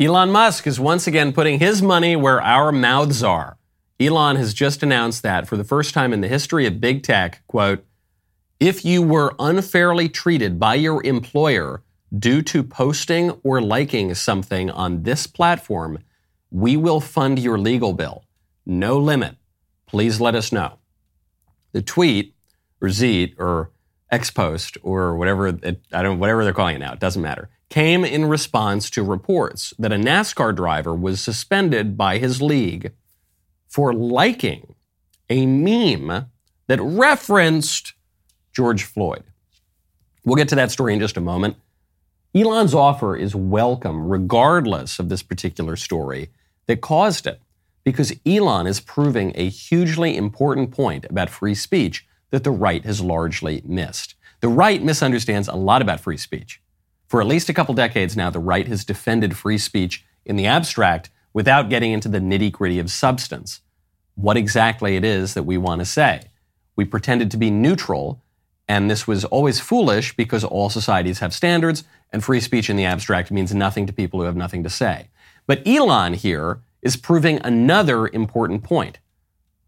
Elon Musk is once again putting his money where our mouths are. Elon has just announced that for the first time in the history of big tech, quote, if you were unfairly treated by your employer due to posting or liking something on this platform, we will fund your legal bill. No limit. Please let us know. The tweet, or Zeet, or X post, or whatever it, I don't whatever they're calling it now, it doesn't matter, came in response to reports that a NASCAR driver was suspended by his league for liking a meme that referenced George Floyd. We'll get to that story in just a moment. Elon's offer is welcome regardless of this particular story that caused it, because Elon is proving a hugely important point about free speech that the right has largely missed. The right misunderstands a lot about free speech. For at least a couple decades now, the right has defended free speech in the abstract without getting into the nitty gritty of substance. What exactly it is that we want to say. We pretended to be neutral, and this was always foolish because all societies have standards, and free speech in the abstract means nothing to people who have nothing to say. But Elon here is proving another important point,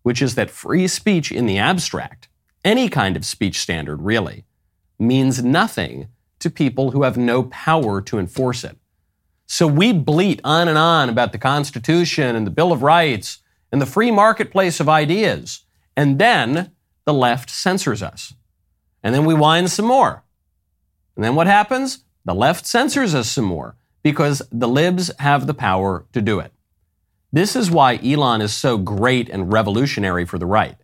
which is that free speech in the abstract, any kind of speech standard really, means nothing to people who have no power to enforce it. So we bleat on and on about the Constitution and the Bill of Rights and the free marketplace of ideas. And then the left censors us. And then we whine some more. And then what happens? The left censors us some more because the libs have the power to do it. This is why Elon is so great and revolutionary for the right.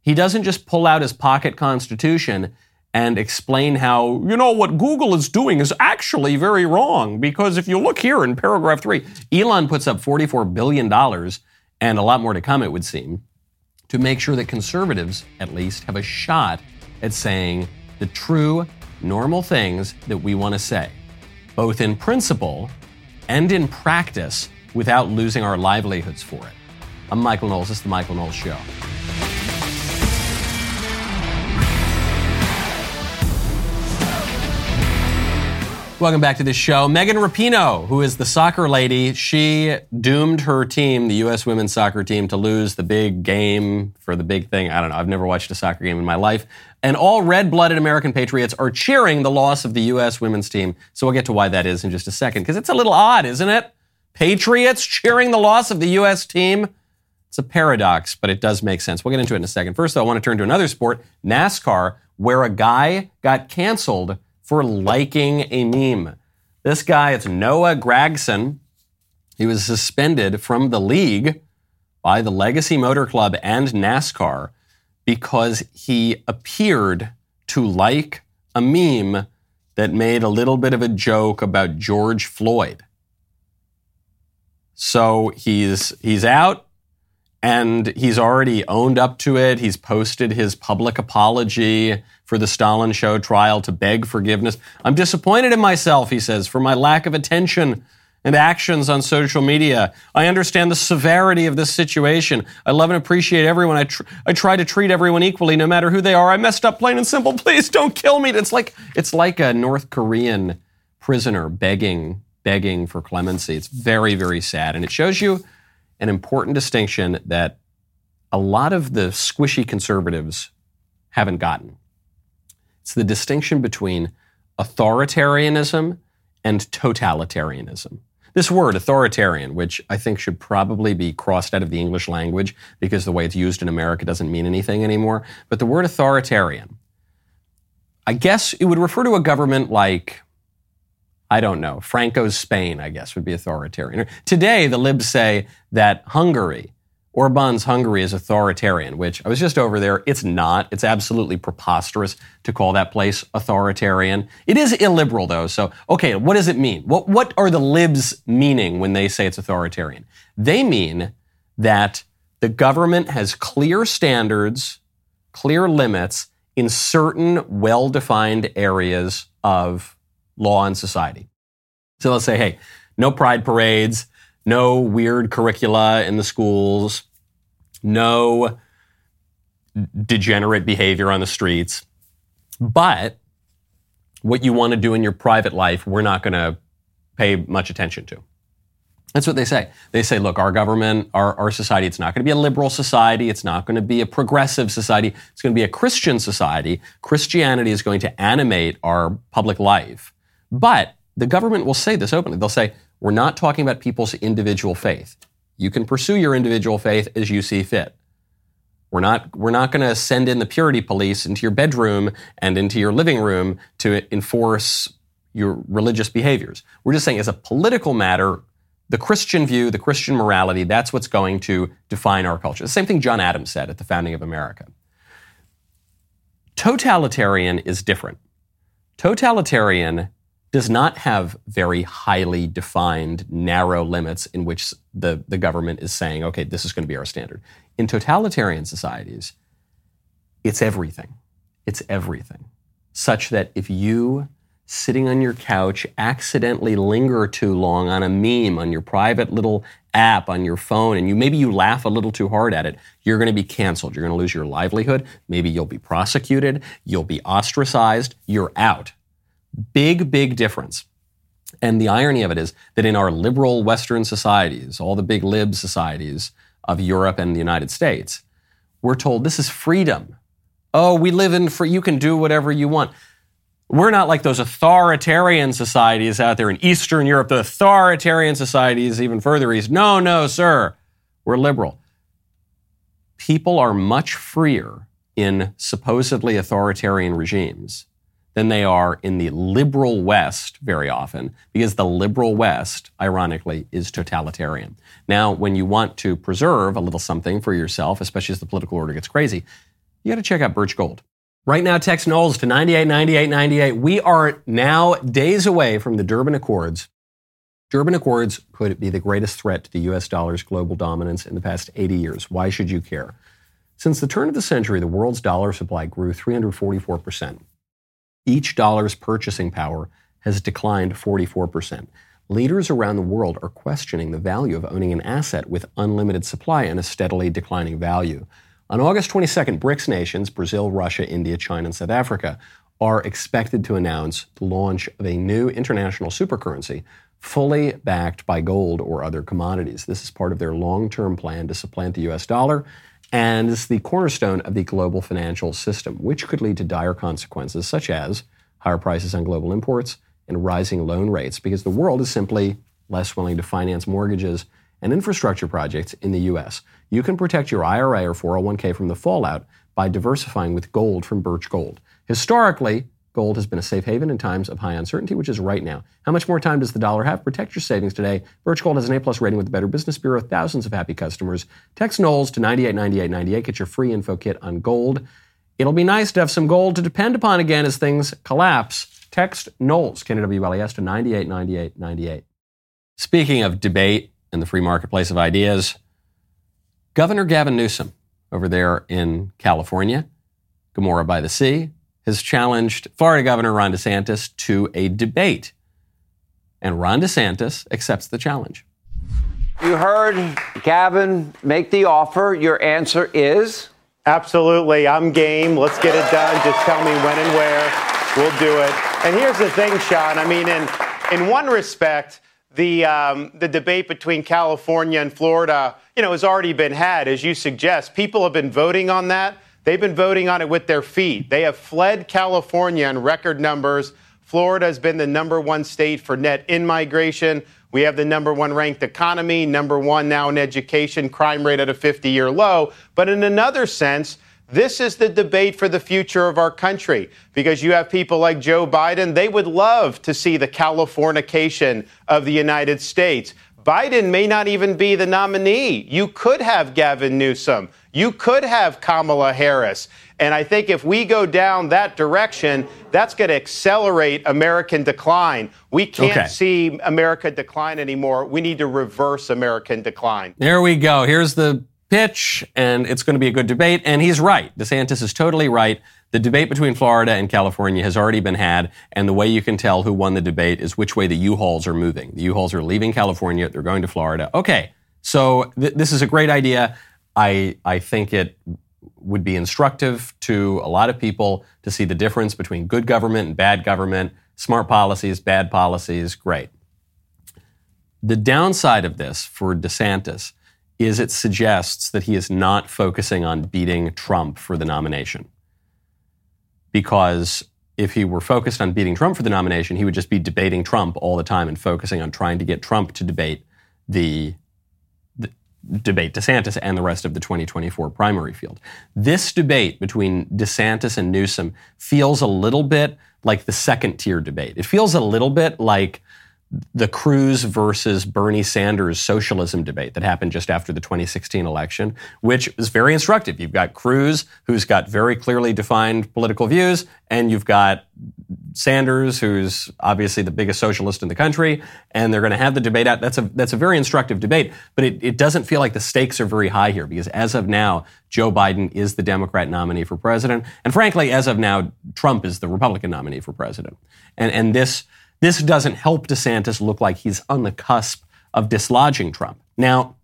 He doesn't just pull out his pocket constitution and explain how, you know, what Google is doing is actually very wrong. Because if you look here in paragraph three, Elon puts up $44 billion and a lot more to come, it would seem, to make sure that conservatives, at least, have a shot at saying the true, normal things that we want to say, both in principle and in practice without losing our livelihoods for it. I'm Michael Knowles. This is The Michael Knowles Show. Welcome back to the show. Megan Rapinoe, who is the soccer lady, she doomed her team, the U.S. women's soccer team, to lose the big game for the big thing. I don't know. I've never watched a soccer game in my life. And all red blooded American patriots are cheering the loss of the U.S. women's team. So we'll get to why that is in just a second, because it's a little odd, isn't it? Patriots cheering the loss of the U.S. team. It's a paradox, but it does make sense. We'll get into it in a second. First, though, I want to turn to another sport, NASCAR, where a guy got canceled for liking a meme. This guy, it's Noah Gragson. He was suspended from the league by the Legacy Motor Club and NASCAR because he appeared to like a meme that made a little bit of a joke about George Floyd. So he's he's out and he's already owned up to it. He's posted his public apology for the Stalin show trial to beg forgiveness. I'm disappointed in myself, he says, for my lack of attention and actions on social media. I understand the severity of this situation. I love and appreciate everyone. I, tr- I try to treat everyone equally, no matter who they are. I messed up, plain and simple. Please don't kill me. It's like it's like a North Korean prisoner begging begging for clemency. It's very very sad, and it shows you an important distinction that a lot of the squishy conservatives haven't gotten. It's the distinction between authoritarianism and totalitarianism. This word, authoritarian, which I think should probably be crossed out of the English language because the way it's used in America doesn't mean anything anymore, but the word authoritarian, I guess it would refer to a government like, I don't know, Franco's Spain, I guess, would be authoritarian. Today, the libs say that Hungary Orban's Hungary is authoritarian, which I was just over there. It's not. It's absolutely preposterous to call that place authoritarian. It is illiberal, though. So, okay, what does it mean? What, what are the libs meaning when they say it's authoritarian? They mean that the government has clear standards, clear limits in certain well defined areas of law and society. So let's say, hey, no pride parades no weird curricula in the schools, no degenerate behavior on the streets. But what you want to do in your private life, we're not going to pay much attention to. That's what they say. They say, look, our government, our, our society, it's not going to be a liberal society. It's not going to be a progressive society. It's going to be a Christian society. Christianity is going to animate our public life. But the government will say this openly. They'll say, we're not talking about people's individual faith. You can pursue your individual faith as you see fit. We're not, we're not going to send in the purity police into your bedroom and into your living room to enforce your religious behaviors. We're just saying, as a political matter, the Christian view, the Christian morality, that's what's going to define our culture. The same thing John Adams said at the founding of America. Totalitarian is different. Totalitarian does not have very highly defined, narrow limits in which the, the government is saying, okay, this is going to be our standard. In totalitarian societies, it's everything. It's everything. Such that if you sitting on your couch accidentally linger too long on a meme on your private little app on your phone and you maybe you laugh a little too hard at it you're going to be canceled you're going to lose your livelihood maybe you'll be prosecuted you'll be ostracized you're out big big difference and the irony of it is that in our liberal western societies all the big lib societies of Europe and the United States we're told this is freedom oh we live in free you can do whatever you want we're not like those authoritarian societies out there in Eastern Europe, the authoritarian societies even further east. No, no, sir. We're liberal. People are much freer in supposedly authoritarian regimes than they are in the liberal West very often, because the liberal West, ironically, is totalitarian. Now, when you want to preserve a little something for yourself, especially as the political order gets crazy, you got to check out Birch Gold. Right now, text Knowles to 989898. We are now days away from the Durban Accords. Durban Accords could be the greatest threat to the US dollar's global dominance in the past 80 years. Why should you care? Since the turn of the century, the world's dollar supply grew 344%. Each dollar's purchasing power has declined 44%. Leaders around the world are questioning the value of owning an asset with unlimited supply and a steadily declining value. On August 22nd, BRICS nations, Brazil, Russia, India, China, and South Africa, are expected to announce the launch of a new international supercurrency fully backed by gold or other commodities. This is part of their long term plan to supplant the US dollar and is the cornerstone of the global financial system, which could lead to dire consequences such as higher prices on global imports and rising loan rates because the world is simply less willing to finance mortgages and infrastructure projects in the U.S. You can protect your IRA or 401k from the fallout by diversifying with gold from Birch Gold. Historically, gold has been a safe haven in times of high uncertainty, which is right now. How much more time does the dollar have? Protect your savings today. Birch Gold has an A-plus rating with the Better Business Bureau, thousands of happy customers. Text Knowles to 989898. Get your free info kit on gold. It'll be nice to have some gold to depend upon again as things collapse. Text Knowles, K-N-W-L-E-S, to 989898. Speaking of debate, in the free marketplace of ideas. Governor Gavin Newsom over there in California, Gomorrah by the Sea, has challenged Florida Governor Ron DeSantis to a debate. And Ron DeSantis accepts the challenge. You heard Gavin make the offer. Your answer is? Absolutely. I'm game. Let's get it done. Just tell me when and where. We'll do it. And here's the thing, Sean. I mean, in, in one respect, the um, the debate between California and Florida, you know, has already been had, as you suggest. People have been voting on that. They've been voting on it with their feet. They have fled California in record numbers. Florida has been the number one state for net in migration. We have the number one ranked economy, number one now in education, crime rate at a 50 year low. But in another sense, this is the debate for the future of our country because you have people like Joe Biden. They would love to see the Californication of the United States. Biden may not even be the nominee. You could have Gavin Newsom. You could have Kamala Harris. And I think if we go down that direction, that's going to accelerate American decline. We can't okay. see America decline anymore. We need to reverse American decline. There we go. Here's the pitch, and it's going to be a good debate. And he's right. DeSantis is totally right. The debate between Florida and California has already been had, and the way you can tell who won the debate is which way the U-Hauls are moving. The U-Hauls are leaving California; they're going to Florida. Okay, so th- this is a great idea. I I think it would be instructive to a lot of people to see the difference between good government and bad government, smart policies, bad policies. Great. The downside of this for DeSantis is it suggests that he is not focusing on beating Trump for the nomination. Because if he were focused on beating Trump for the nomination, he would just be debating Trump all the time and focusing on trying to get Trump to debate the, the debate DeSantis and the rest of the 2024 primary field. This debate between DeSantis and Newsom feels a little bit like the second tier debate. It feels a little bit like the Cruz versus Bernie Sanders socialism debate that happened just after the 2016 election, which is very instructive. You've got Cruz, who's got very clearly defined political views, and you've got Sanders, who's obviously the biggest socialist in the country, and they're going to have the debate out. That's a that's a very instructive debate, but it, it doesn't feel like the stakes are very high here because as of now, Joe Biden is the Democrat nominee for president, and frankly, as of now, Trump is the Republican nominee for president, and and this this doesn't help DeSantis look like he's on the cusp of dislodging Trump. Now,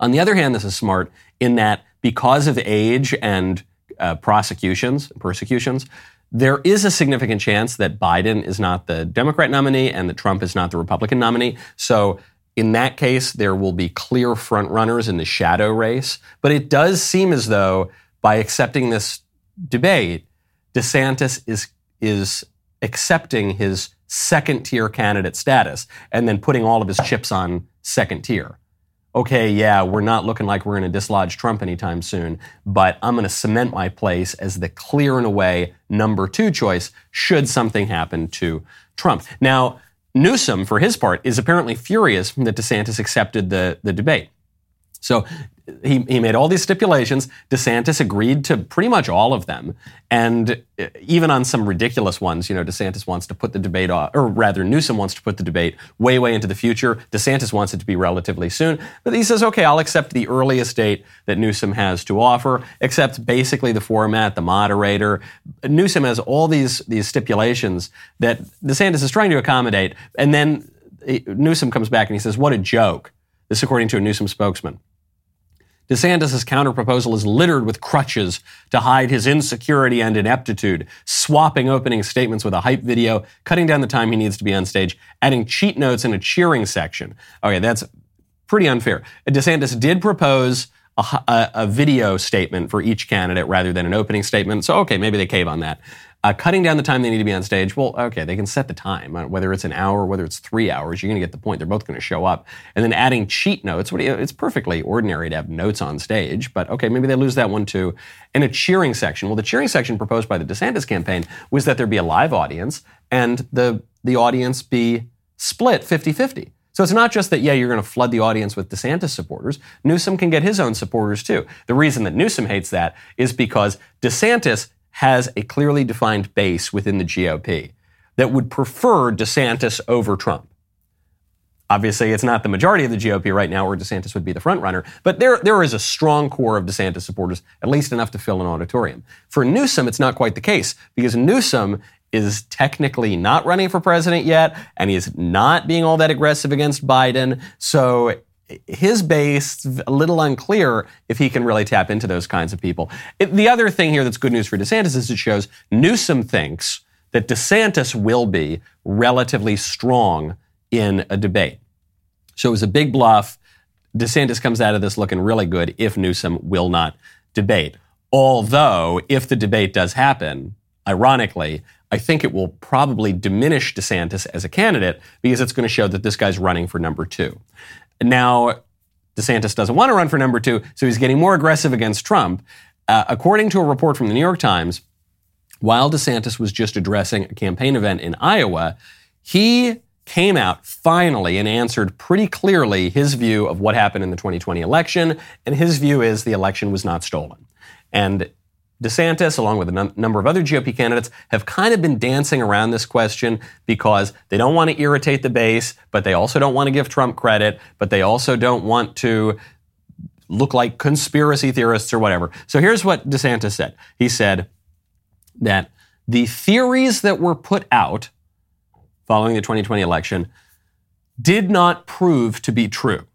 on the other hand, this is smart in that because of age and uh, prosecutions, persecutions, there is a significant chance that Biden is not the Democrat nominee and that Trump is not the Republican nominee. So in that case, there will be clear frontrunners in the shadow race. But it does seem as though by accepting this debate, DeSantis is is accepting his second tier candidate status and then putting all of his chips on second tier. Okay, yeah, we're not looking like we're going to dislodge Trump anytime soon, but I'm going to cement my place as the clear and away number two choice should something happen to Trump. Now, Newsom, for his part, is apparently furious that DeSantis accepted the, the debate. So he, he made all these stipulations. DeSantis agreed to pretty much all of them. And uh, even on some ridiculous ones, you know, DeSantis wants to put the debate off, or rather, Newsom wants to put the debate way, way into the future. DeSantis wants it to be relatively soon. But he says, okay, I'll accept the earliest date that Newsom has to offer, accept basically the format, the moderator. Newsom has all these, these stipulations that DeSantis is trying to accommodate. And then eh, Newsom comes back and he says, what a joke. This according to a Newsom spokesman. DeSantis' counterproposal is littered with crutches to hide his insecurity and ineptitude, swapping opening statements with a hype video, cutting down the time he needs to be on stage, adding cheat notes in a cheering section. Okay, that's pretty unfair. DeSantis did propose a, a, a video statement for each candidate rather than an opening statement, so okay, maybe they cave on that. Uh, cutting down the time they need to be on stage, well, okay, they can set the time, uh, whether it's an hour, whether it's three hours, you're going to get the point. They're both going to show up. And then adding cheat notes, it's perfectly ordinary to have notes on stage, but okay, maybe they lose that one too. And a cheering section. Well, the cheering section proposed by the DeSantis campaign was that there be a live audience and the, the audience be split 50 50. So it's not just that, yeah, you're going to flood the audience with DeSantis supporters. Newsom can get his own supporters too. The reason that Newsom hates that is because DeSantis has a clearly defined base within the GOP that would prefer DeSantis over Trump. Obviously, it's not the majority of the GOP right now where DeSantis would be the front runner, but there, there is a strong core of DeSantis supporters, at least enough to fill an auditorium. For Newsom, it's not quite the case because Newsom is technically not running for president yet, and he's not being all that aggressive against Biden. So his base a little unclear if he can really tap into those kinds of people. It, the other thing here that's good news for DeSantis is it shows Newsom thinks that DeSantis will be relatively strong in a debate. So it was a big bluff. DeSantis comes out of this looking really good if Newsom will not debate. Although, if the debate does happen, ironically, I think it will probably diminish DeSantis as a candidate because it's going to show that this guy's running for number two. Now, DeSantis doesn't want to run for number two, so he's getting more aggressive against Trump. Uh, according to a report from the New York Times, while DeSantis was just addressing a campaign event in Iowa, he came out finally and answered pretty clearly his view of what happened in the 2020 election. And his view is the election was not stolen. And DeSantis, along with a num- number of other GOP candidates, have kind of been dancing around this question because they don't want to irritate the base, but they also don't want to give Trump credit, but they also don't want to look like conspiracy theorists or whatever. So here's what DeSantis said. He said that the theories that were put out following the 2020 election did not prove to be true.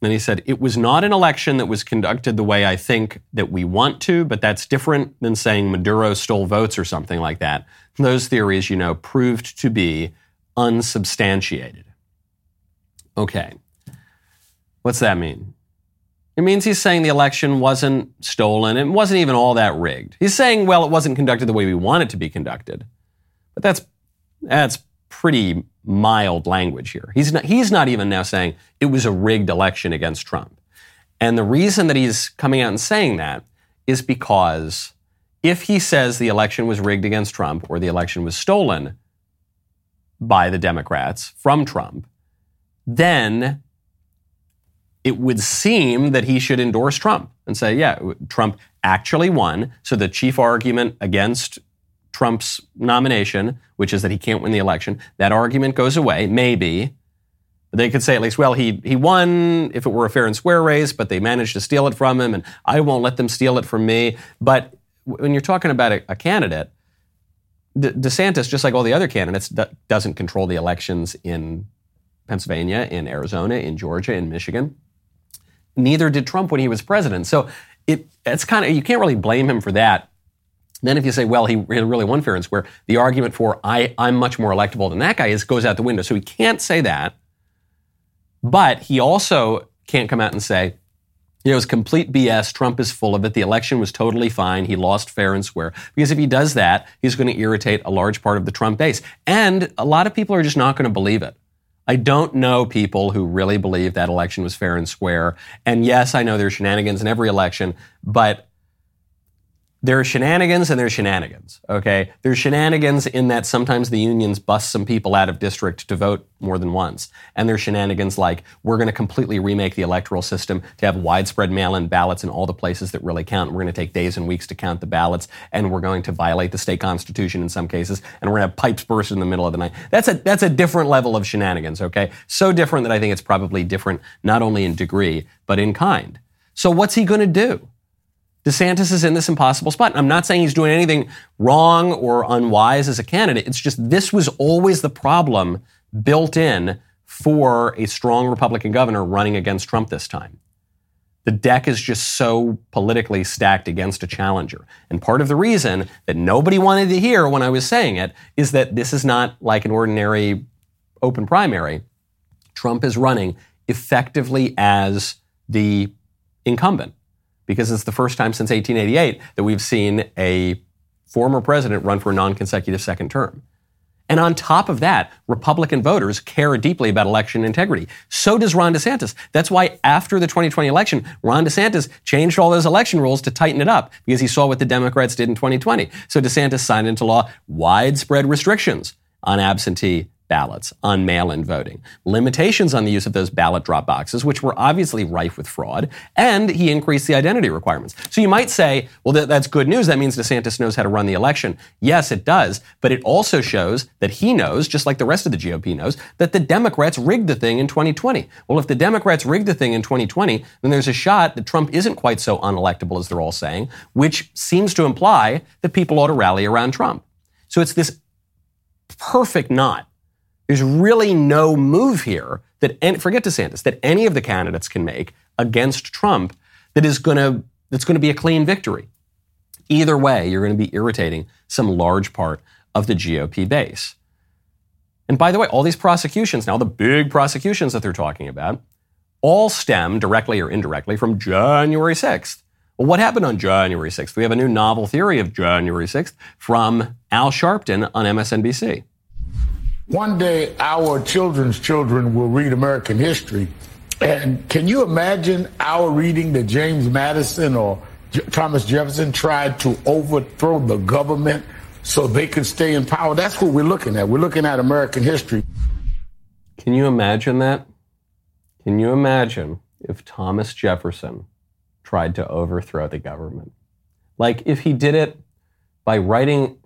And he said, it was not an election that was conducted the way I think that we want to, but that's different than saying Maduro stole votes or something like that. Those theories, you know, proved to be unsubstantiated. Okay. What's that mean? It means he's saying the election wasn't stolen. It wasn't even all that rigged. He's saying, well, it wasn't conducted the way we want it to be conducted. But that's, that's pretty mild language here. He's not, he's not even now saying it was a rigged election against Trump. And the reason that he's coming out and saying that is because if he says the election was rigged against Trump or the election was stolen by the Democrats from Trump, then it would seem that he should endorse Trump and say, yeah, Trump actually won. So the chief argument against Trump's nomination, which is that he can't win the election, that argument goes away, maybe. They could say at least, well, he, he won if it were a fair and square race, but they managed to steal it from him, and I won't let them steal it from me. But when you're talking about a, a candidate, De- DeSantis, just like all the other candidates, d- doesn't control the elections in Pennsylvania, in Arizona, in Georgia, in Michigan. Neither did Trump when he was president. So it, it's kind of, you can't really blame him for that. Then if you say, well, he really won fair and square, the argument for I, I'm much more electable than that guy is goes out the window. So he can't say that. But he also can't come out and say, know, it's complete BS. Trump is full of it. The election was totally fine. He lost fair and square. Because if he does that, he's going to irritate a large part of the Trump base. And a lot of people are just not going to believe it. I don't know people who really believe that election was fair and square. And yes, I know there's shenanigans in every election, but there are shenanigans and there's shenanigans. Okay, there's shenanigans in that sometimes the unions bust some people out of district to vote more than once, and there's shenanigans like we're going to completely remake the electoral system to have widespread mail-in ballots in all the places that really count. We're going to take days and weeks to count the ballots, and we're going to violate the state constitution in some cases, and we're going to have pipes burst in the middle of the night. That's a that's a different level of shenanigans. Okay, so different that I think it's probably different not only in degree but in kind. So what's he going to do? DeSantis is in this impossible spot. I'm not saying he's doing anything wrong or unwise as a candidate. It's just this was always the problem built in for a strong Republican governor running against Trump this time. The deck is just so politically stacked against a challenger. And part of the reason that nobody wanted to hear when I was saying it is that this is not like an ordinary open primary. Trump is running effectively as the incumbent because it's the first time since 1888 that we've seen a former president run for a non consecutive second term. And on top of that, Republican voters care deeply about election integrity. So does Ron DeSantis. That's why after the 2020 election, Ron DeSantis changed all those election rules to tighten it up because he saw what the Democrats did in 2020. So DeSantis signed into law widespread restrictions on absentee ballots on mail-in voting, limitations on the use of those ballot drop boxes, which were obviously rife with fraud, and he increased the identity requirements. So you might say, well, that, that's good news. That means DeSantis knows how to run the election. Yes, it does, but it also shows that he knows, just like the rest of the GOP knows, that the Democrats rigged the thing in 2020. Well, if the Democrats rigged the thing in 2020, then there's a shot that Trump isn't quite so unelectable as they're all saying, which seems to imply that people ought to rally around Trump. So it's this perfect knot there's really no move here that, and forget DeSantis, that any of the candidates can make against Trump that is going to, that's going to be a clean victory. Either way, you're going to be irritating some large part of the GOP base. And by the way, all these prosecutions, now the big prosecutions that they're talking about, all stem directly or indirectly from January 6th. Well, what happened on January 6th? We have a new novel theory of January 6th from Al Sharpton on MSNBC. One day, our children's children will read American history. And can you imagine our reading that James Madison or J- Thomas Jefferson tried to overthrow the government so they could stay in power? That's what we're looking at. We're looking at American history. Can you imagine that? Can you imagine if Thomas Jefferson tried to overthrow the government? Like if he did it by writing,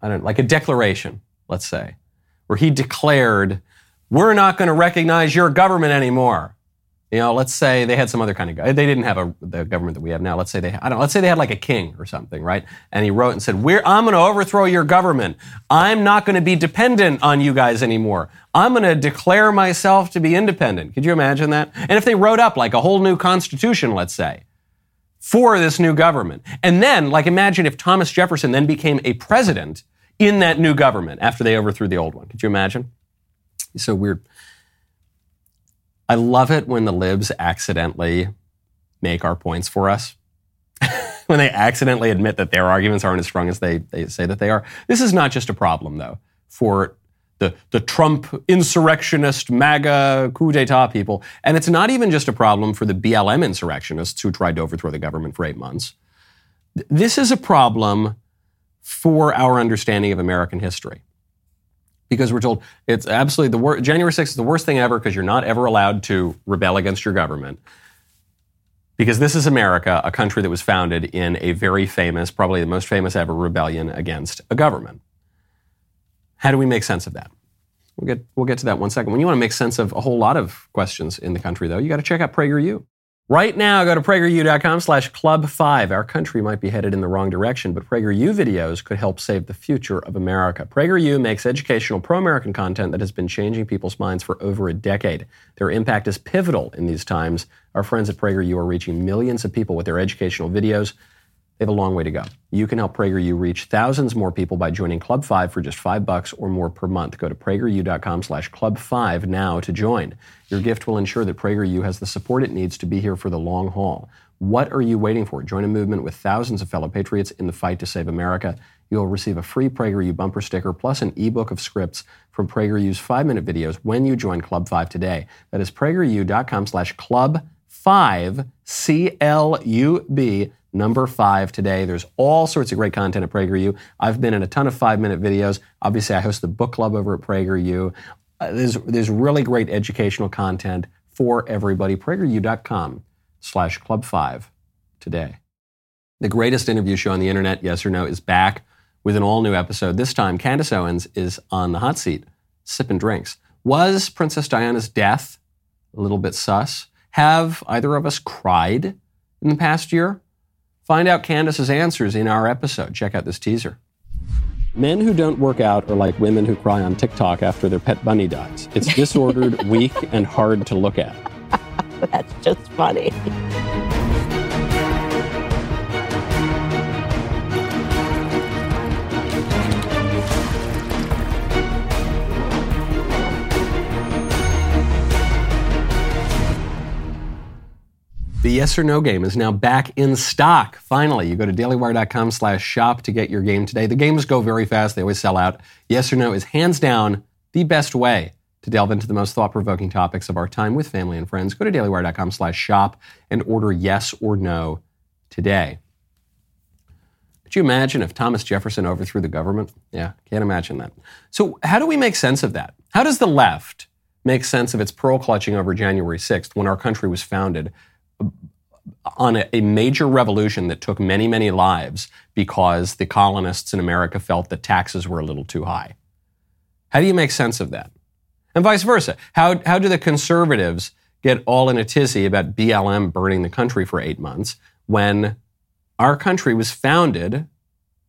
I don't know, like a declaration, let's say where he declared, we're not going to recognize your government anymore. You know, let's say they had some other kind of They didn't have a, the government that we have now. Let's say they, I don't know, let's say they had like a king or something, right? And he wrote and said, we're, I'm going to overthrow your government. I'm not going to be dependent on you guys anymore. I'm going to declare myself to be independent. Could you imagine that? And if they wrote up like a whole new constitution, let's say, for this new government. And then, like, imagine if Thomas Jefferson then became a president in that new government after they overthrew the old one. Could you imagine? It's so weird. I love it when the libs accidentally make our points for us. when they accidentally admit that their arguments aren't as strong as they, they say that they are. This is not just a problem, though, for the, the Trump insurrectionist MAGA coup d'etat people. And it's not even just a problem for the BLM insurrectionists who tried to overthrow the government for eight months. This is a problem for our understanding of American history. Because we're told it's absolutely the worst, January 6th is the worst thing ever because you're not ever allowed to rebel against your government. Because this is America, a country that was founded in a very famous, probably the most famous ever rebellion against a government. How do we make sense of that? We'll get, we'll get to that one second. When you want to make sense of a whole lot of questions in the country, though, you got to check out PragerU. Right now, go to prageru.com slash club five. Our country might be headed in the wrong direction, but PragerU videos could help save the future of America. PragerU makes educational pro-American content that has been changing people's minds for over a decade. Their impact is pivotal in these times. Our friends at PragerU are reaching millions of people with their educational videos. They have a long way to go. You can help PragerU reach thousands more people by joining Club 5 for just 5 bucks or more per month. Go to prageru.com slash club 5 now to join. Your gift will ensure that PragerU has the support it needs to be here for the long haul. What are you waiting for? Join a movement with thousands of fellow patriots in the fight to save America. You'll receive a free PragerU bumper sticker plus an ebook of scripts from PragerU's 5-minute videos when you join Club 5 today. That is prageru.com slash club 5 C-L-U-B number five today. There's all sorts of great content at PragerU. I've been in a ton of five minute videos. Obviously, I host the book club over at PragerU. Uh, there's, there's really great educational content for everybody. PragerU.com slash club five today. The greatest interview show on the internet, yes or no, is back with an all new episode. This time, Candace Owens is on the hot seat, sipping drinks. Was Princess Diana's death a little bit sus? Have either of us cried in the past year? Find out Candace's answers in our episode. Check out this teaser. Men who don't work out are like women who cry on TikTok after their pet bunny dies. It's disordered, weak, and hard to look at. That's just funny. The yes or no game is now back in stock. Finally, you go to dailywire.com slash shop to get your game today. The games go very fast. They always sell out. Yes or no is hands down the best way to delve into the most thought-provoking topics of our time with family and friends. Go to dailywire.com slash shop and order yes or no today. Could you imagine if Thomas Jefferson overthrew the government? Yeah, can't imagine that. So how do we make sense of that? How does the left make sense of its pearl clutching over January 6th when our country was founded on a, a, major revolution that took many, many lives because the colonists in America felt that taxes were a little too high. How do you make sense of that? And vice versa. How, how do the conservatives get all in a tizzy about BLM burning the country for eight months when our country was founded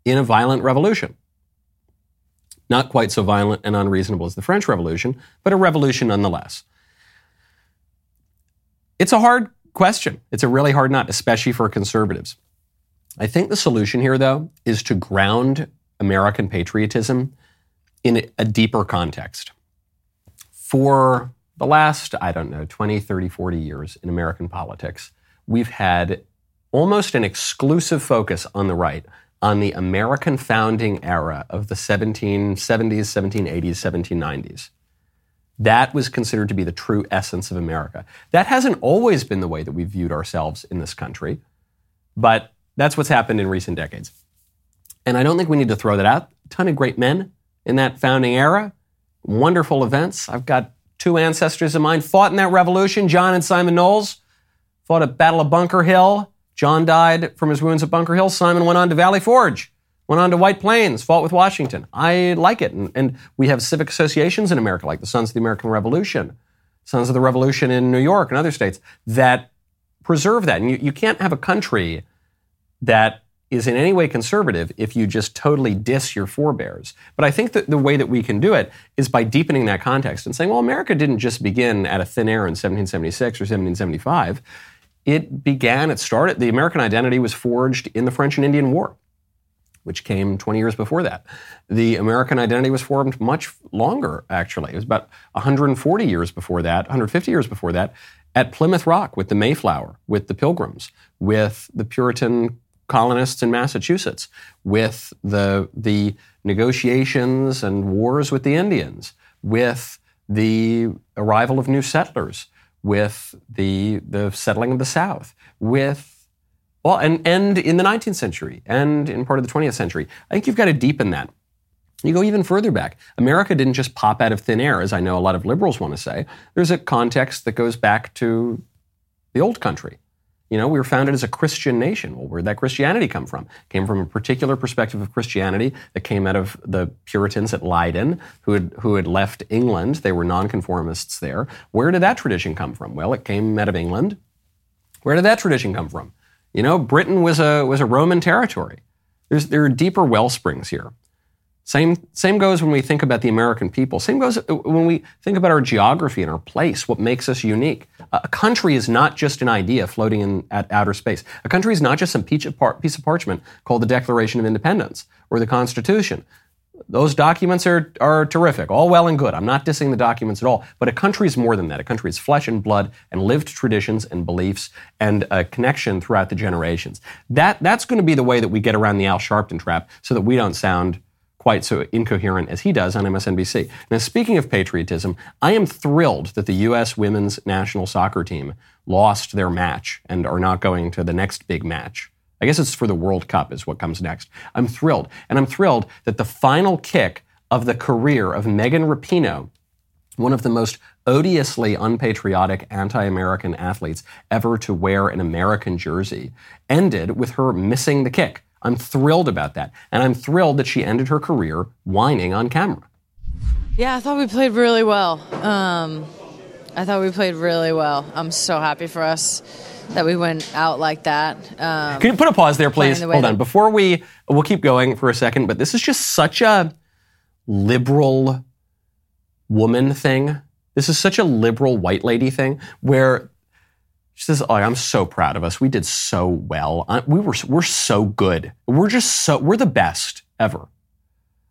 in a violent revolution? Not quite so violent and unreasonable as the French Revolution, but a revolution nonetheless. It's a hard question. It's a really hard nut, especially for conservatives. I think the solution here, though, is to ground American patriotism in a deeper context. For the last, I don't know, 20, 30, 40 years in American politics, we've had almost an exclusive focus on the right on the American founding era of the 1770s, 1780s, 1790s. That was considered to be the true essence of America. That hasn't always been the way that we've viewed ourselves in this country, but that's what's happened in recent decades. And I don't think we need to throw that out. A ton of great men in that founding era, wonderful events. I've got two ancestors of mine fought in that revolution, John and Simon Knowles, fought at Battle of Bunker Hill. John died from his wounds at Bunker Hill. Simon went on to Valley Forge went on to White Plains, fought with Washington. I like it. And, and, we have civic associations in America, like the Sons of the American Revolution, Sons of the Revolution in New York and other states, that preserve that. And you, you can't have a country that is in any way conservative if you just totally diss your forebears. But I think that the way that we can do it is by deepening that context and saying, well, America didn't just begin at a thin air in 1776 or 1775. It began, it started, the American identity was forged in the French and Indian War which came 20 years before that. The American identity was formed much longer, actually. It was about 140 years before that, 150 years before that, at Plymouth Rock with the Mayflower, with the Pilgrims, with the Puritan colonists in Massachusetts, with the, the negotiations and wars with the Indians, with the arrival of new settlers, with the, the settling of the South, with well, and, and in the 19th century and in part of the 20th century. I think you've got to deepen that. You go even further back. America didn't just pop out of thin air, as I know a lot of liberals want to say. There's a context that goes back to the old country. You know, we were founded as a Christian nation. Well, where'd that Christianity come from? It came from a particular perspective of Christianity that came out of the Puritans at Leiden, who had, who had left England. They were nonconformists there. Where did that tradition come from? Well, it came out of England. Where did that tradition come from? You know, Britain was a, was a Roman territory. There's, there are deeper well springs here. Same, same goes when we think about the American people. Same goes uh, when we think about our geography and our place, what makes us unique. A country is not just an idea floating in at outer space. A country is not just some piece of, piece of parchment called the Declaration of Independence or the Constitution. Those documents are, are terrific, all well and good. I'm not dissing the documents at all. But a country is more than that. A country is flesh and blood and lived traditions and beliefs and a connection throughout the generations. That, that's going to be the way that we get around the Al Sharpton trap so that we don't sound quite so incoherent as he does on MSNBC. Now, speaking of patriotism, I am thrilled that the U.S. women's national soccer team lost their match and are not going to the next big match. I guess it's for the World Cup, is what comes next. I'm thrilled. And I'm thrilled that the final kick of the career of Megan Rapinoe, one of the most odiously unpatriotic anti American athletes ever to wear an American jersey, ended with her missing the kick. I'm thrilled about that. And I'm thrilled that she ended her career whining on camera. Yeah, I thought we played really well. Um, I thought we played really well. I'm so happy for us that we went out like that. Um, Can you put a pause there, please? the Hold on. Before we, we'll keep going for a second, but this is just such a liberal woman thing. This is such a liberal white lady thing where she says, "Oh, I'm so proud of us. We did so well. We were we're so good. We're just so we're the best ever.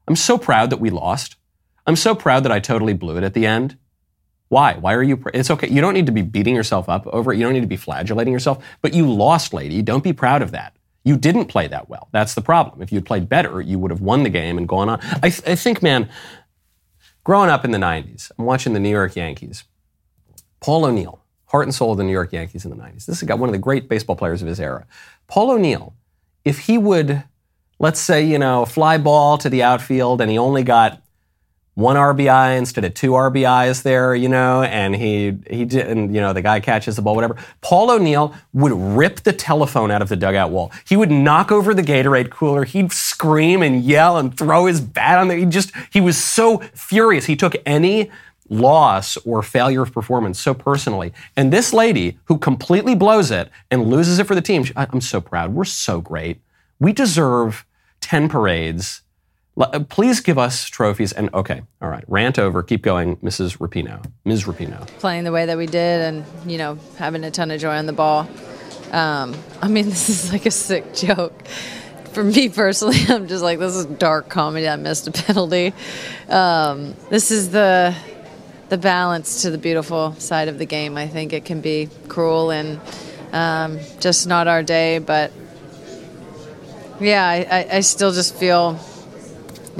I'm so proud that we lost. I'm so proud that I totally blew it at the end. Why? Why are you? Pr- it's okay. You don't need to be beating yourself up over it. You don't need to be flagellating yourself. But you lost, lady. Don't be proud of that. You didn't play that well. That's the problem. If you'd played better, you would have won the game and gone on. I, th- I think, man, growing up in the 90s, I'm watching the New York Yankees. Paul O'Neill, heart and soul of the New York Yankees in the 90s. This is got one of the great baseball players of his era. Paul O'Neill, if he would, let's say, you know, fly ball to the outfield and he only got one RBI instead of two RBIs there, you know, and he he did, and you know the guy catches the ball, whatever. Paul O'Neill would rip the telephone out of the dugout wall. He would knock over the Gatorade cooler. He'd scream and yell and throw his bat on there. He just he was so furious. He took any loss or failure of performance so personally. And this lady who completely blows it and loses it for the team, she- I- I'm so proud. We're so great. We deserve 10 parades. Uh, Please give us trophies. And okay, all right, rant over. Keep going, Mrs. Rapinoe. Ms. Rapinoe. playing the way that we did and, you know, having a ton of joy on the ball. Um, I mean, this is like a sick joke. For me personally, I'm just like, this is dark comedy. I missed a penalty. Um, this is the the balance to the beautiful side of the game. I think it can be cruel and um, just not our day, but yeah, I, I, I still just feel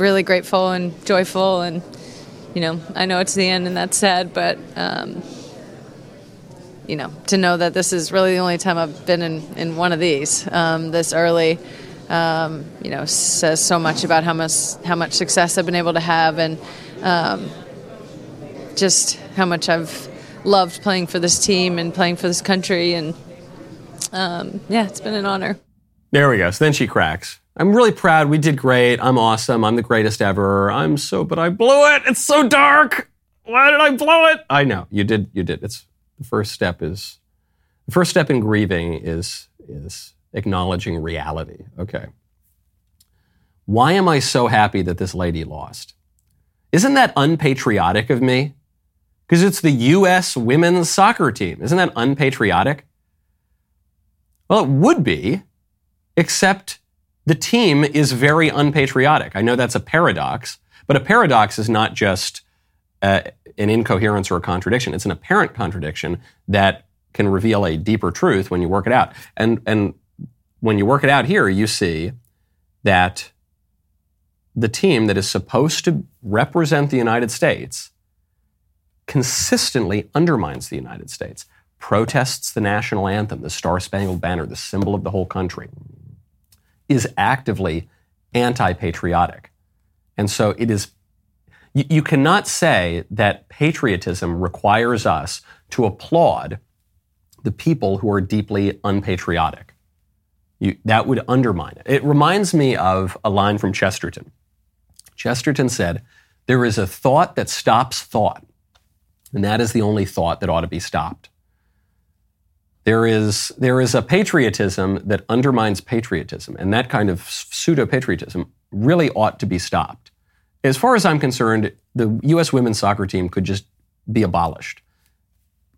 really grateful and joyful and you know, I know it's the end and that's sad, but um, you know, to know that this is really the only time I've been in, in one of these um, this early, um, you know, says so much about how much how much success I've been able to have and um, just how much I've loved playing for this team and playing for this country and um, yeah, it's been an honor. There we go. So then she cracks. I'm really proud. We did great. I'm awesome. I'm the greatest ever. I'm so, but I blew it. It's so dark. Why did I blow it? I know you did. You did. It's the first step is the first step in grieving is is acknowledging reality. Okay. Why am I so happy that this lady lost? Isn't that unpatriotic of me? Because it's the U.S. women's soccer team. Isn't that unpatriotic? Well, it would be, except the team is very unpatriotic. I know that's a paradox, but a paradox is not just uh, an incoherence or a contradiction. It's an apparent contradiction that can reveal a deeper truth when you work it out. And, and when you work it out here, you see that the team that is supposed to represent the United States consistently undermines the United States, protests the national anthem, the Star Spangled Banner, the symbol of the whole country, is actively anti patriotic. And so it is, you, you, cannot say that patriotism requires us to applaud the people who are deeply unpatriotic. You, that would undermine it. It reminds me of a line from Chesterton. Chesterton said, There is a thought that stops thought, and that is the only thought that ought to be stopped. There is, there is a patriotism that undermines patriotism, and that kind of pseudo patriotism really ought to be stopped. As far as I'm concerned, the U.S. women's soccer team could just be abolished.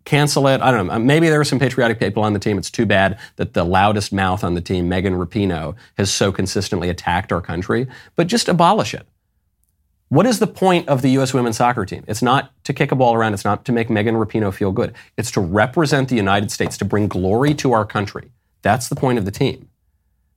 Cancel it. I don't know. Maybe there are some patriotic people on the team. It's too bad that the loudest mouth on the team, Megan Rapinoe, has so consistently attacked our country, but just abolish it. What is the point of the U.S. women's soccer team? It's not to kick a ball around. It's not to make Megan Rapinoe feel good. It's to represent the United States, to bring glory to our country. That's the point of the team.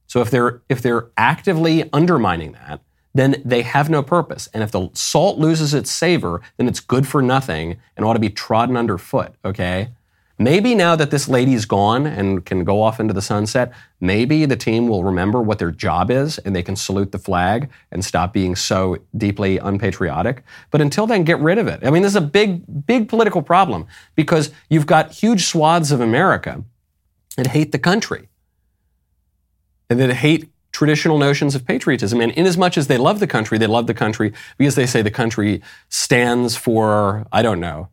So if they're, if they're actively undermining that, then they have no purpose. And if the salt loses its savor, then it's good for nothing and ought to be trodden underfoot, okay? Maybe now that this lady's gone and can go off into the sunset, maybe the team will remember what their job is and they can salute the flag and stop being so deeply unpatriotic. But until then, get rid of it. I mean, this is a big, big political problem because you've got huge swaths of America that hate the country and that hate traditional notions of patriotism. And in as much as they love the country, they love the country because they say the country stands for, I don't know,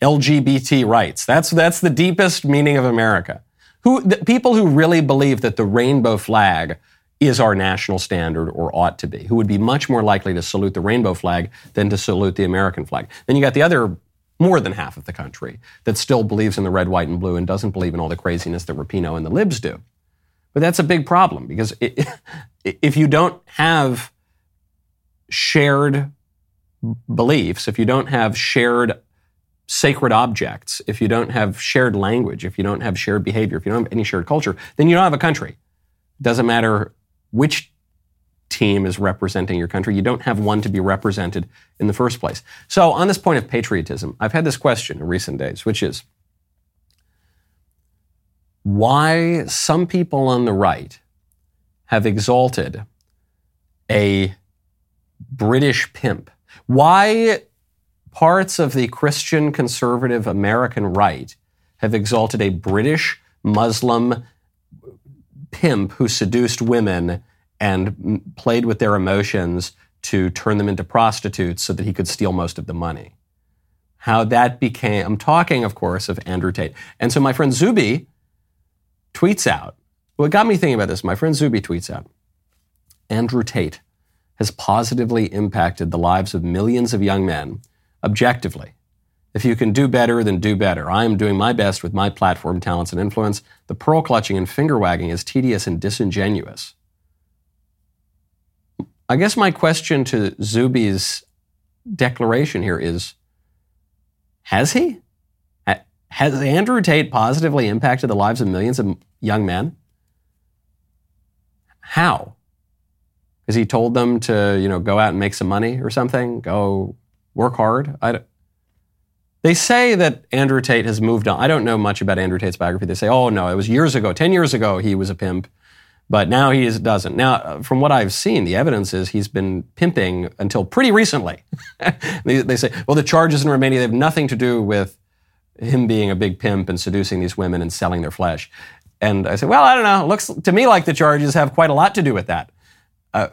LGBT rights. That's, that's the deepest meaning of America. Who, the, people who really believe that the rainbow flag is our national standard or ought to be, who would be much more likely to salute the rainbow flag than to salute the American flag. Then you got the other more than half of the country that still believes in the red, white, and blue and doesn't believe in all the craziness that Rapinoe and the libs do. But that's a big problem because it, if you don't have shared beliefs, if you don't have shared sacred objects, if you don't have shared language, if you don't have shared behavior, if you don't have any shared culture, then you don't have a country. Doesn't matter which team is representing your country. You don't have one to be represented in the first place. So, on this point of patriotism, I've had this question in recent days, which is why some people on the right have exalted a British pimp. Why parts of the Christian conservative American right have exalted a British Muslim pimp who seduced women and played with their emotions to turn them into prostitutes so that he could steal most of the money. How that became, I'm talking, of course, of Andrew Tate. And so my friend Zuby tweets out, what got me thinking about this, my friend Zuby tweets out, Andrew Tate has positively impacted the lives of millions of young men objectively. If you can do better, then do better. I am doing my best with my platform, talents, and influence. The pearl clutching and finger wagging is tedious and disingenuous. I guess my question to Zuby's declaration here is Has he? Has Andrew Tate positively impacted the lives of millions of young men? How? Has he told them to, you know, go out and make some money or something? Go work hard. I don't, they say that Andrew Tate has moved on. I don't know much about Andrew Tate's biography. They say, oh, no, it was years ago, 10 years ago, he was a pimp, but now he is, doesn't. Now, uh, from what I've seen, the evidence is he's been pimping until pretty recently. they, they, say, well, the charges in Romania they have nothing to do with him being a big pimp and seducing these women and selling their flesh. And I say, well, I don't know. Looks to me like the charges have quite a lot to do with that. Uh,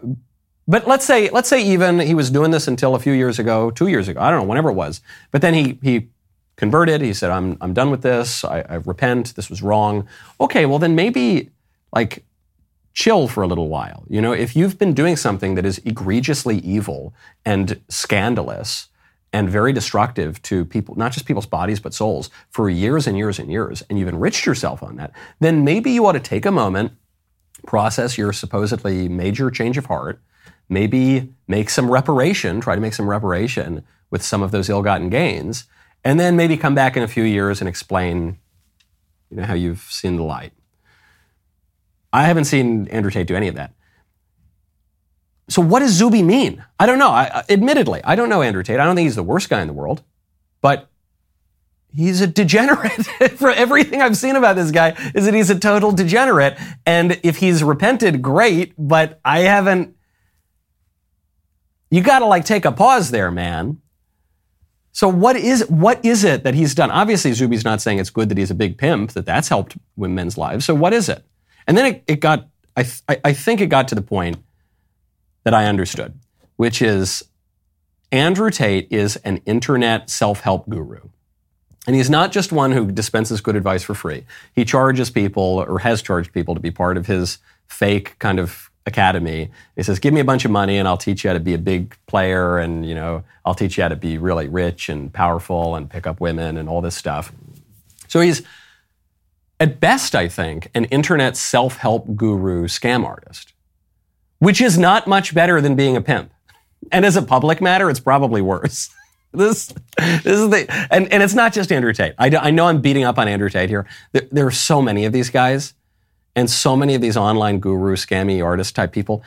but let's say, let's say even he was doing this until a few years ago, two years ago, I don't know, whenever it was. But then he, he converted. He said, I'm, I'm done with this. I, I repent. This was wrong. Okay, well, then maybe like chill for a little while. You know, if you've been doing something that is egregiously evil and scandalous and very destructive to people, not just people's bodies, but souls for years and years and years, and you've enriched yourself on that, then maybe you ought to take a moment process your supposedly major change of heart, maybe make some reparation, try to make some reparation with some of those ill-gotten gains, and then maybe come back in a few years and explain you know, how you've seen the light. I haven't seen Andrew Tate do any of that. So what does Zuby mean? I don't know. I, admittedly, I don't know Andrew Tate. I don't think he's the worst guy in the world, but he's a degenerate. For everything I've seen about this guy is that he's a total degenerate. And if he's repented, great. But I haven't. You got to like take a pause there, man. So what is what is it that he's done? Obviously, Zuby's not saying it's good that he's a big pimp, that that's helped women's lives. So what is it? And then it, it got. I, th- I think it got to the point that I understood, which is Andrew Tate is an internet self-help guru. And he's not just one who dispenses good advice for free. He charges people or has charged people to be part of his fake kind of academy. He says, "Give me a bunch of money and I'll teach you how to be a big player and, you know, I'll teach you how to be really rich and powerful and pick up women and all this stuff." So he's at best, I think, an internet self-help guru scam artist, which is not much better than being a pimp. And as a public matter, it's probably worse. This, this is the, and, and it's not just Andrew Tate. I, I know I'm beating up on Andrew Tate here. There, there are so many of these guys, and so many of these online guru, scammy artist type people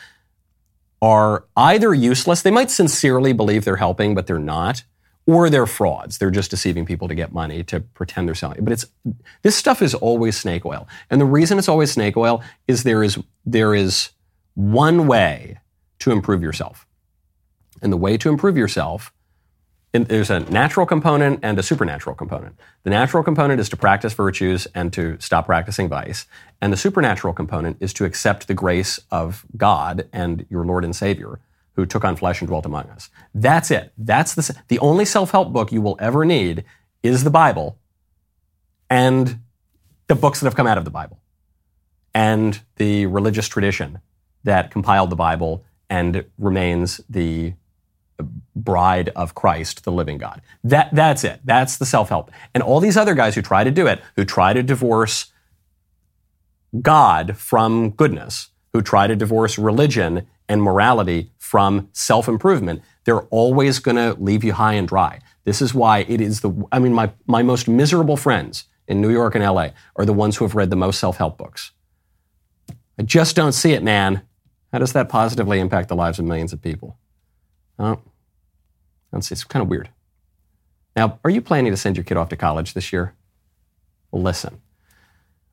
are either useless. They might sincerely believe they're helping, but they're not, or they're frauds. They're just deceiving people to get money to pretend they're selling. But it's this stuff is always snake oil, and the reason it's always snake oil is there is there is one way to improve yourself, and the way to improve yourself there's a natural component and a supernatural component. The natural component is to practice virtues and to stop practicing vice. And the supernatural component is to accept the grace of God and your Lord and Savior who took on flesh and dwelt among us. That's it. That's the, the only self-help book you will ever need is the Bible and the books that have come out of the Bible and the religious tradition that compiled the Bible and remains the bride of Christ, the living God. That, that's it. That's the self help. And all these other guys who try to do it, who try to divorce God from goodness, who try to divorce religion and morality from self improvement, they're always going to leave you high and dry. This is why it is the, I mean, my, my most miserable friends in New York and LA are the ones who have read the most self help books. I just don't see it, man. How does that positively impact the lives of millions of people? Oh, see. It's kind of weird. Now, are you planning to send your kid off to college this year? Well, listen.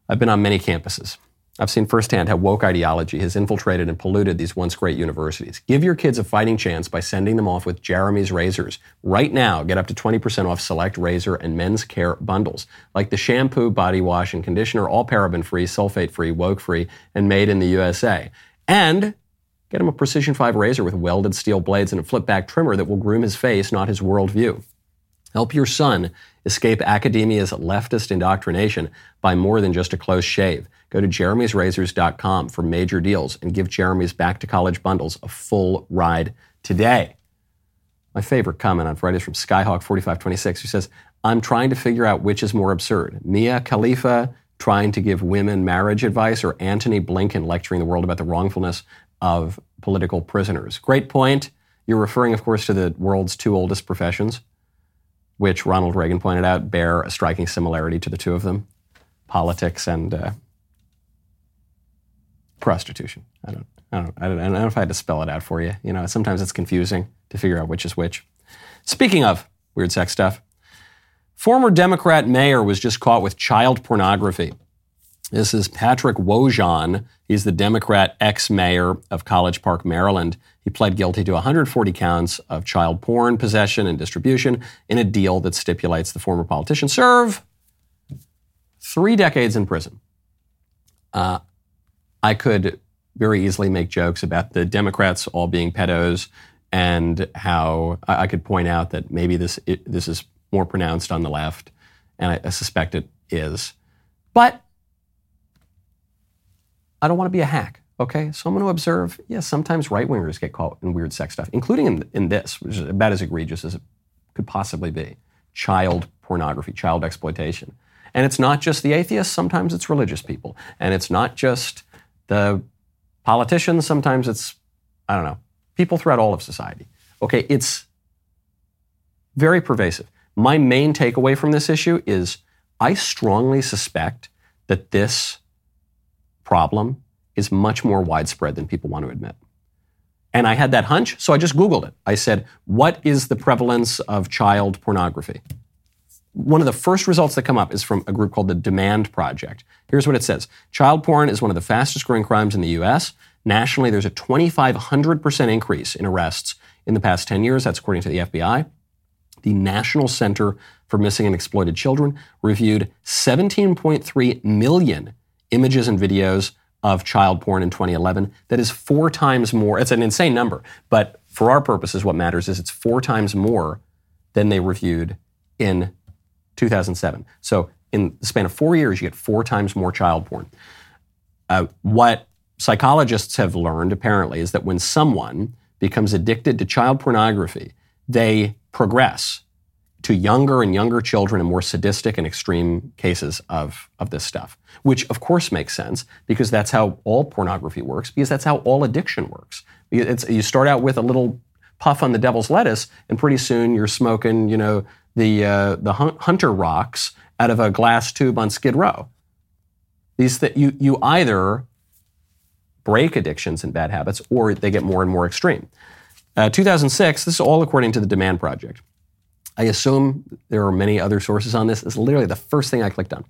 I've been on many campuses. I've seen firsthand how woke ideology has infiltrated and polluted these once great universities. Give your kids a fighting chance by sending them off with Jeremy's razors. Right now, get up to 20% off select razor and men's care bundles, like the shampoo, body wash, and conditioner, all paraben free, sulfate free, woke free, and made in the USA. And Get him a Precision 5 razor with welded steel blades and a flip back trimmer that will groom his face, not his worldview. Help your son escape academia's leftist indoctrination by more than just a close shave. Go to jeremy'srazors.com for major deals and give Jeremy's Back to College bundles a full ride today. My favorite comment on Friday is from Skyhawk4526 who says, I'm trying to figure out which is more absurd. Mia Khalifa trying to give women marriage advice or Antony Blinken lecturing the world about the wrongfulness of political prisoners. Great point. You're referring, of course, to the world's two oldest professions, which Ronald Reagan pointed out bear a striking similarity to the two of them politics and uh, prostitution. I don't, I, don't, I, don't, I don't know if I had to spell it out for you. You know, sometimes it's confusing to figure out which is which. Speaking of weird sex stuff, former Democrat mayor was just caught with child pornography. This is Patrick Wojahn. He's the Democrat ex mayor of College Park, Maryland. He pled guilty to 140 counts of child porn possession and distribution in a deal that stipulates the former politician serve three decades in prison. Uh, I could very easily make jokes about the Democrats all being pedos and how I could point out that maybe this it, this is more pronounced on the left, and I, I suspect it is. But I don't want to be a hack. Okay, so I'm going to observe. Yes, yeah, sometimes right wingers get caught in weird sex stuff, including in, in this, which is about as egregious as it could possibly be child pornography, child exploitation. And it's not just the atheists, sometimes it's religious people. And it's not just the politicians, sometimes it's, I don't know, people throughout all of society. Okay, it's very pervasive. My main takeaway from this issue is I strongly suspect that this problem is much more widespread than people want to admit. And I had that hunch, so I just Googled it. I said, What is the prevalence of child pornography? One of the first results that come up is from a group called the Demand Project. Here's what it says Child porn is one of the fastest growing crimes in the US. Nationally, there's a 2,500% increase in arrests in the past 10 years. That's according to the FBI. The National Center for Missing and Exploited Children reviewed 17.3 million images and videos of child porn in 2011. That is four times more. It's an insane number, but for our purposes, what matters is it's four times more than they reviewed in 2007. So in the span of four years, you get four times more child porn. Uh, what psychologists have learned, apparently, is that when someone becomes addicted to child pornography, they progress to younger and younger children and more sadistic and extreme cases of, of this stuff, which of course makes sense because that's how all pornography works, because that's how all addiction works. It's, you start out with a little puff on the devil's lettuce, and pretty soon you're smoking, you know, the, uh, the hunter rocks out of a glass tube on Skid Row. These that you, you either break addictions and bad habits or they get more and more extreme. Uh, 2006, this is all according to the Demand Project. I assume there are many other sources on this. It's literally the first thing I clicked on.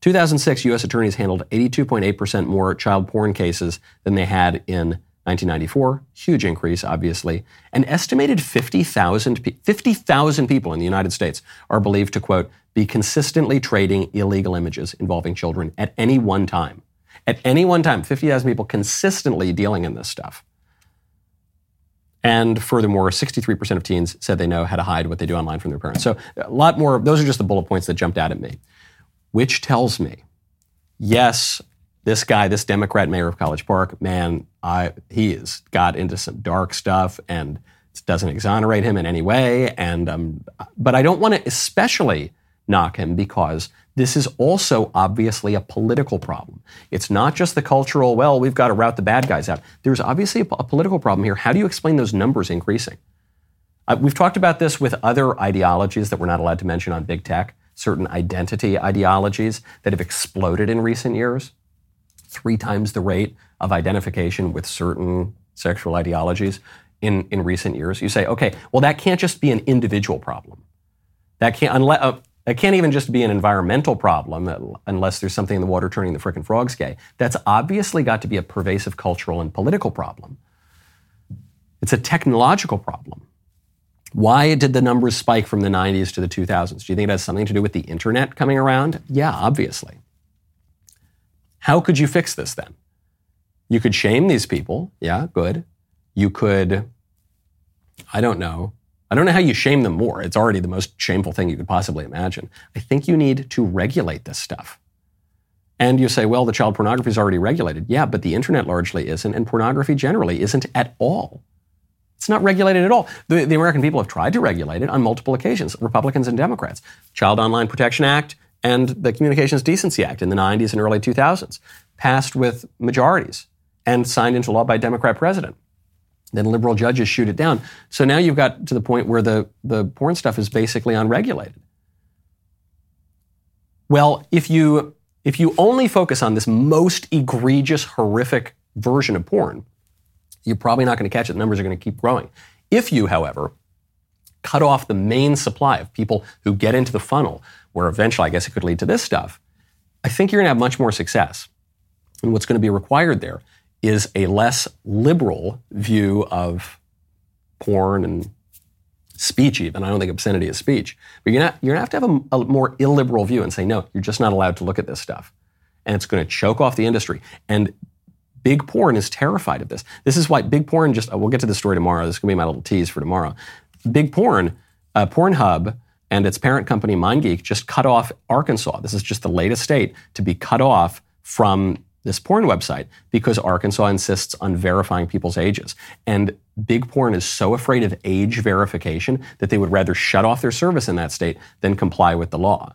2006, U.S. attorneys handled 82.8% more child porn cases than they had in 1994. Huge increase, obviously. An estimated 50,000 50, people in the United States are believed to, quote, be consistently trading illegal images involving children at any one time. At any one time, 50,000 people consistently dealing in this stuff. And furthermore, 63% of teens said they know how to hide what they do online from their parents. So a lot more, those are just the bullet points that jumped out at me, which tells me, yes, this guy, this Democrat mayor of College Park, man, I, he has got into some dark stuff and doesn't exonerate him in any way. And, um, but I don't want to especially knock him because this is also obviously a political problem. It's not just the cultural, well, we've got to rout the bad guys out. There's obviously a, a political problem here. How do you explain those numbers increasing? Uh, we've talked about this with other ideologies that we're not allowed to mention on big tech, certain identity ideologies that have exploded in recent years, three times the rate of identification with certain sexual ideologies in, in recent years. You say, okay, well, that can't just be an individual problem. That can't, unless, uh, it can't even just be an environmental problem unless there's something in the water turning the frickin' frogs gay. That's obviously got to be a pervasive cultural and political problem. It's a technological problem. Why did the numbers spike from the 90s to the 2000s? Do you think it has something to do with the internet coming around? Yeah, obviously. How could you fix this then? You could shame these people. Yeah, good. You could, I don't know, I don't know how you shame them more. It's already the most shameful thing you could possibly imagine. I think you need to regulate this stuff. And you say, well, the child pornography is already regulated. Yeah, but the internet largely isn't, and pornography generally isn't at all. It's not regulated at all. The, the American people have tried to regulate it on multiple occasions, Republicans and Democrats. Child Online Protection Act and the Communications Decency Act in the 90s and early 2000s passed with majorities and signed into law by a Democrat president. Then liberal judges shoot it down. So now you've got to the point where the, the porn stuff is basically unregulated. Well, if you if you only focus on this most egregious, horrific version of porn, you're probably not going to catch it. The numbers are going to keep growing. If you, however, cut off the main supply of people who get into the funnel, where eventually I guess it could lead to this stuff, I think you're going to have much more success. And what's going to be required there is a less liberal view of porn and speech even. I don't think obscenity is speech. But you're, not, you're going to have to have a, a, more illiberal view and say, no, you're just not allowed to look at this stuff. And it's going to choke off the industry. And big porn is terrified of this. This is why big porn just, we'll get to the story tomorrow. This is going to be my little tease for tomorrow. Big porn, uh, Pornhub, and its parent company MindGeek just cut off Arkansas. This is just the latest state to be cut off from this porn website because Arkansas insists on verifying people's ages. And big porn is so afraid of age verification that they would rather shut off their service in that state than comply with the law.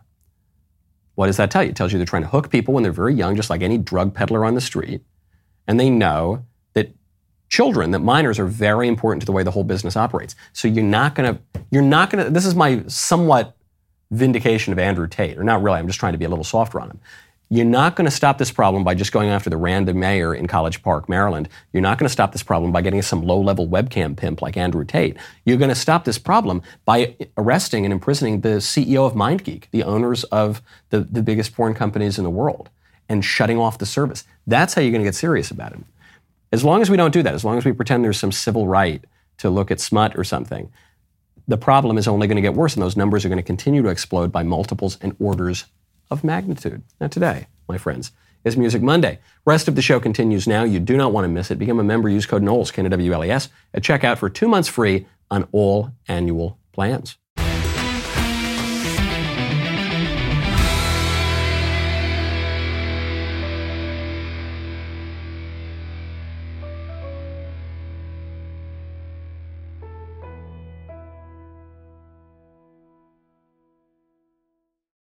What does that tell you? It tells you they're trying to hook people when they're very young, just like any drug peddler on the street. and they know that children, that minors are very important to the way the whole business operates. So you're not going to, you're not going to, this is my somewhat vindication of Andrew Tate, or not really, I'm just trying to be a little softer on him. You're not going to stop this problem by just going after the random mayor in College Park, Maryland. You're not going to stop this problem by getting some low level webcam pimp like Andrew Tate. You're going to stop this problem by arresting and imprisoning the CEO of MindGeek, the owners of the, the biggest porn companies in the world, and shutting off the service. That's how you're going to get serious about it. As long as we don't do that, as long as we pretend there's some civil right to look at smut or something, the problem is only going to get worse, and those numbers are going to continue to explode by multiples and orders of magnitude. Now, today, my friends, is Music Monday. Rest of the show continues now. You do not want to miss it. Become a member. Use code Knowles, K-N-W-L-E-S, at checkout for two months free on all annual plans.